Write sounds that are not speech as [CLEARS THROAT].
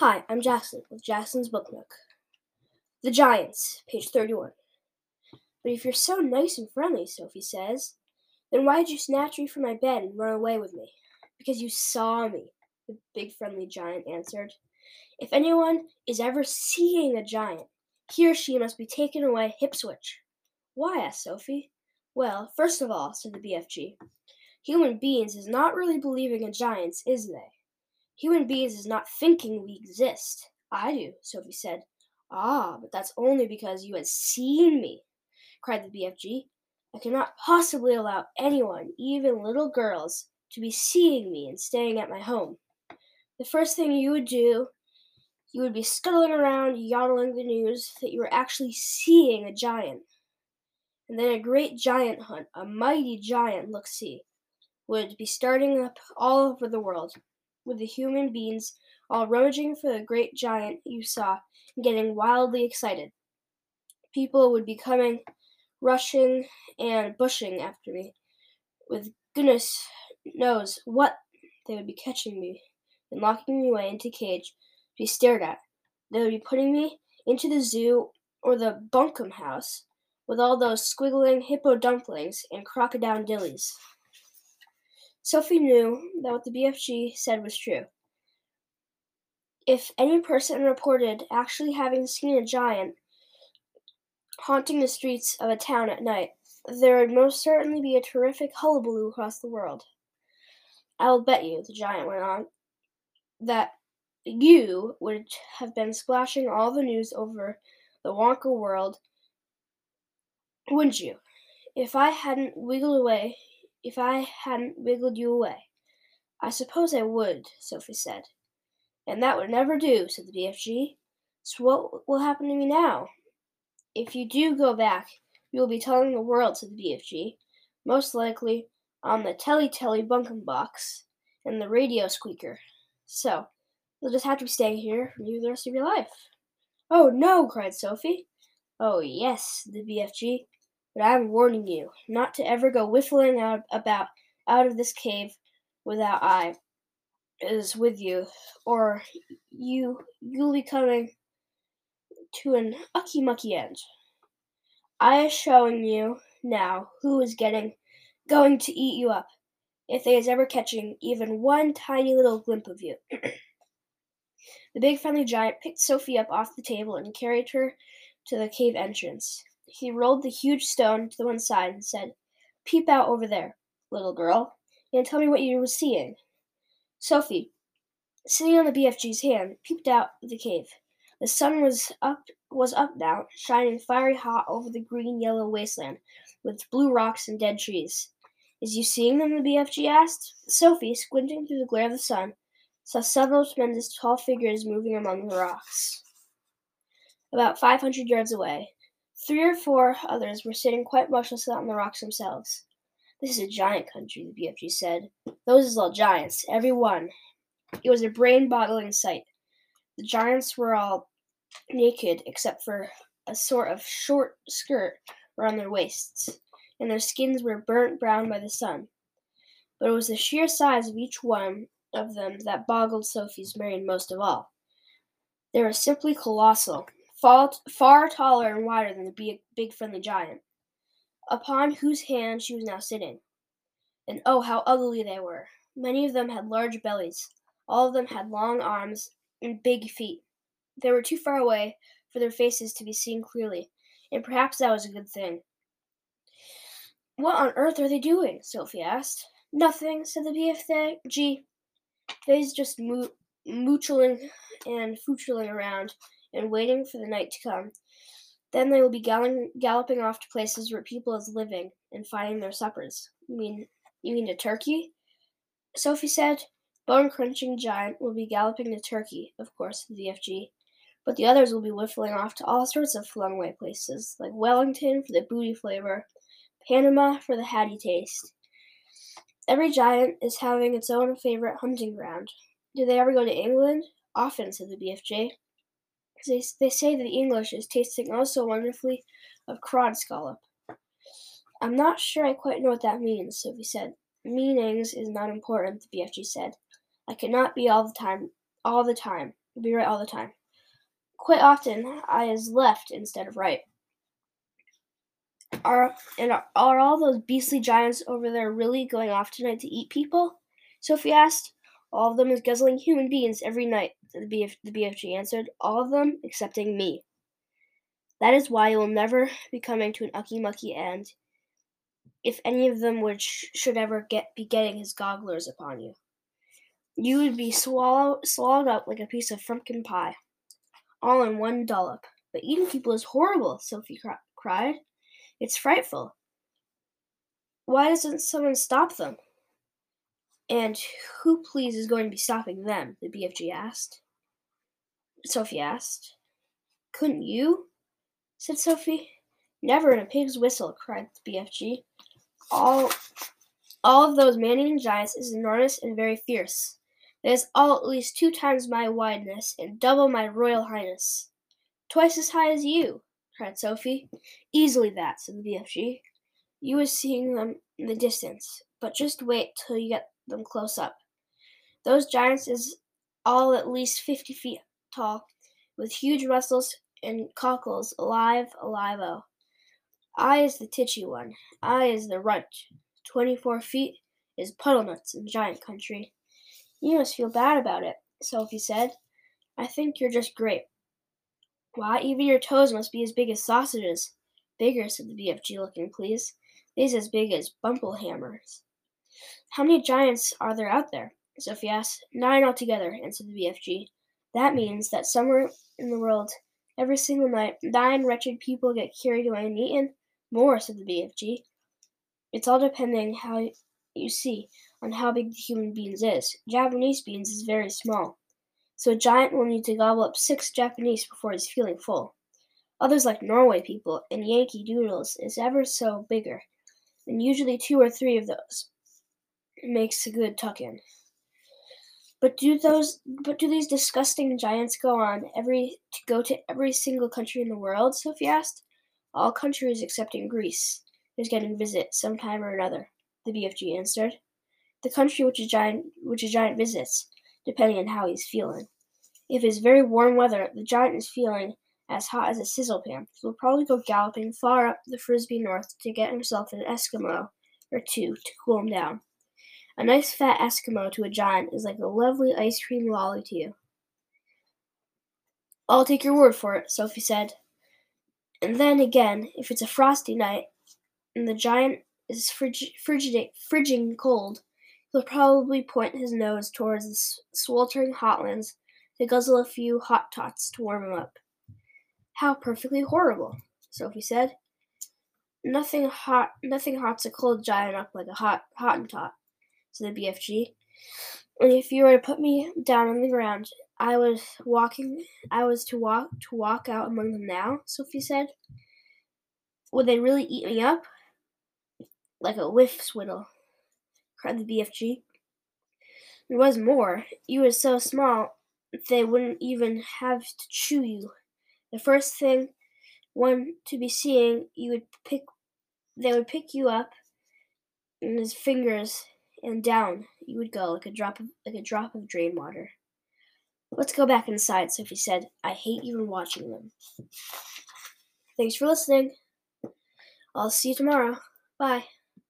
Hi, I'm Jackson with Jackson's Book Nook. The Giants, page 31. But if you're so nice and friendly, Sophie says, then why did you snatch me from my bed and run away with me? Because you saw me, the big friendly giant answered. If anyone is ever seeing a giant, he or she must be taken away hip switch. Why? asked Sophie. Well, first of all, said the BFG, human beings is not really believing in giants, is they? Human beings is not thinking we exist. I do, Sophie said. Ah, but that's only because you had seen me, cried the BFG. I cannot possibly allow anyone, even little girls, to be seeing me and staying at my home. The first thing you would do, you would be scuttling around yodeling the news that you were actually seeing a giant. And then a great giant hunt, a mighty giant look see, would be starting up all over the world with the human beings all rummaging for the great giant you saw and getting wildly excited. People would be coming, rushing, and bushing after me. With goodness knows what they would be catching me and locking me away into a cage to be stared at. They would be putting me into the zoo or the bunkum house with all those squiggling hippo dumplings and crocodile dillies. Sophie knew that what the BFG said was true. If any person reported actually having seen a giant haunting the streets of a town at night, there would most certainly be a terrific hullabaloo across the world. I will bet you, the giant went on, that you would have been splashing all the news over the Wonka world, wouldn't you? If I hadn't wiggled away if I hadn't wiggled you away. I suppose I would, Sophie said. And that would never do, said the BFG. So what will happen to me now? If you do go back, you will be telling the world, said the BFG. Most likely on the telly telly bunkum box and the radio squeaker. So, you'll just have to be staying here for the rest of your life. Oh no, cried Sophie. Oh yes, the BFG. But I am warning you not to ever go whiffling out about out of this cave without I is with you, or you you'll be coming to an ucky mucky end. I is showing you now who is getting going to eat you up, if they is ever catching even one tiny little glimpse of you. [CLEARS THROAT] the big friendly giant picked Sophie up off the table and carried her to the cave entrance. He rolled the huge stone to the one side and said, Peep out over there, little girl, and tell me what you were seeing. Sophie, sitting on the BFG's hand, peeped out of the cave. The sun was up was up now, shining fiery hot over the green yellow wasteland, with blue rocks and dead trees. Is you seeing them? the BFG asked. Sophie, squinting through the glare of the sun, saw several tremendous tall figures moving among the rocks. About five hundred yards away, Three or four others were sitting quite motionless on the rocks themselves. This is a giant country, the BFG said. Those is all giants, every one. It was a brain boggling sight. The giants were all naked except for a sort of short skirt around their waists, and their skins were burnt brown by the sun. But it was the sheer size of each one of them that boggled Sophie's brain most of all. They were simply colossal, far, far taller and wider than the big, big friendly giant, upon whose hand she was now sitting. And oh, how ugly they were! Many of them had large bellies. All of them had long arms and big feet. They were too far away for their faces to be seen clearly, and perhaps that was a good thing. What on earth are they doing? Sophie asked. Nothing, said the BFG. They's just mo- moochling and foochling around and waiting for the night to come. Then they will be galloping, galloping off to places where people is living and finding their suppers. You mean you mean to Turkey? Sophie said. Bone crunching giant will be galloping to Turkey, of course, the BFG. But the others will be whiffling off to all sorts of flung away places, like Wellington for the booty flavor, Panama for the hatty taste. Every giant is having its own favorite hunting ground. Do they ever go to England? Often, said the BFG. They, they say the English is tasting oh so wonderfully of crawd scallop. I'm not sure I quite know what that means, Sophie said. Meanings is not important, the BFG said. I cannot be all the time all the time. Be right all the time. Quite often, I is left instead of right. Are and are, are all those beastly giants over there really going off tonight to eat people? Sophie asked. All of them is guzzling human beings every night, the, BF, the BFG answered. All of them excepting me. That is why you will never be coming to an ucky mucky end if any of them would sh- should ever get be getting his gogglers upon you. You would be swallow, swallowed up like a piece of frumpkin pie, all in one dollop. But eating people is horrible, Sophie cr- cried. It's frightful. Why doesn't someone stop them? And who, please, is going to be stopping them? The BFG asked. Sophie asked. Couldn't you? said Sophie. Never in a pig's whistle, cried the BFG. All, all of those man-eating giants is enormous and very fierce. It is all at least two times my wideness and double my royal highness. Twice as high as you, cried Sophie. Easily that, said the BFG. You was seeing them in the distance, but just wait till you get them close up. Those giants is all at least fifty feet tall, with huge muscles and cockles alive, alive-o. I is the titchy one. I is the runt. Twenty-four feet is puddle nuts in giant country. You must feel bad about it, Sophie said. I think you're just great. Why, even your toes must be as big as sausages. Bigger, said the BFG, looking pleased. These as big as bumble hammers. How many giants are there out there? Sophie asked. Nine altogether, answered the BFG. That means that somewhere in the world, every single night, nine wretched people get carried away and eaten. More, said the BFG. It's all depending how you see on how big the human beings is. Japanese beans is very small, so a giant will need to gobble up six Japanese before he's feeling full. Others like Norway people and Yankee Doodles is ever so bigger, and usually two or three of those makes a good tuck-in. But do those but do these disgusting giants go on every to go to every single country in the world? Sophie asked. All countries excepting Greece is getting a visit sometime or another, the BFG answered. The country which a giant which a giant visits, depending on how he's feeling. If it's very warm weather, the giant is feeling as hot as a sizzle pan. He'll probably go galloping far up the Frisbee North to get himself an Eskimo or two to cool him down. A nice fat Eskimo to a giant is like a lovely ice cream lolly to you. I'll take your word for it, Sophie said. And then again, if it's a frosty night and the giant is frigid, frigid, frigid cold, he'll probably point his nose towards the sweltering hotlands to guzzle a few hot tots to warm him up. How perfectly horrible, Sophie said. Nothing hot nothing hots a cold giant up like a hot Hottentot, said the BFG. And if you were to put me down on the ground, I was walking I was to walk to walk out among them now, Sophie said. Would they really eat me up? Like a whiff swiddle, cried the BFG. There was more. You were so small they wouldn't even have to chew you. The first thing one to be seeing, you would pick they would pick you up in his fingers and down you would go like a drop of like a drop of drain water. Let's go back inside, Sophie said. I hate even watching them. Thanks for listening. I'll see you tomorrow. Bye.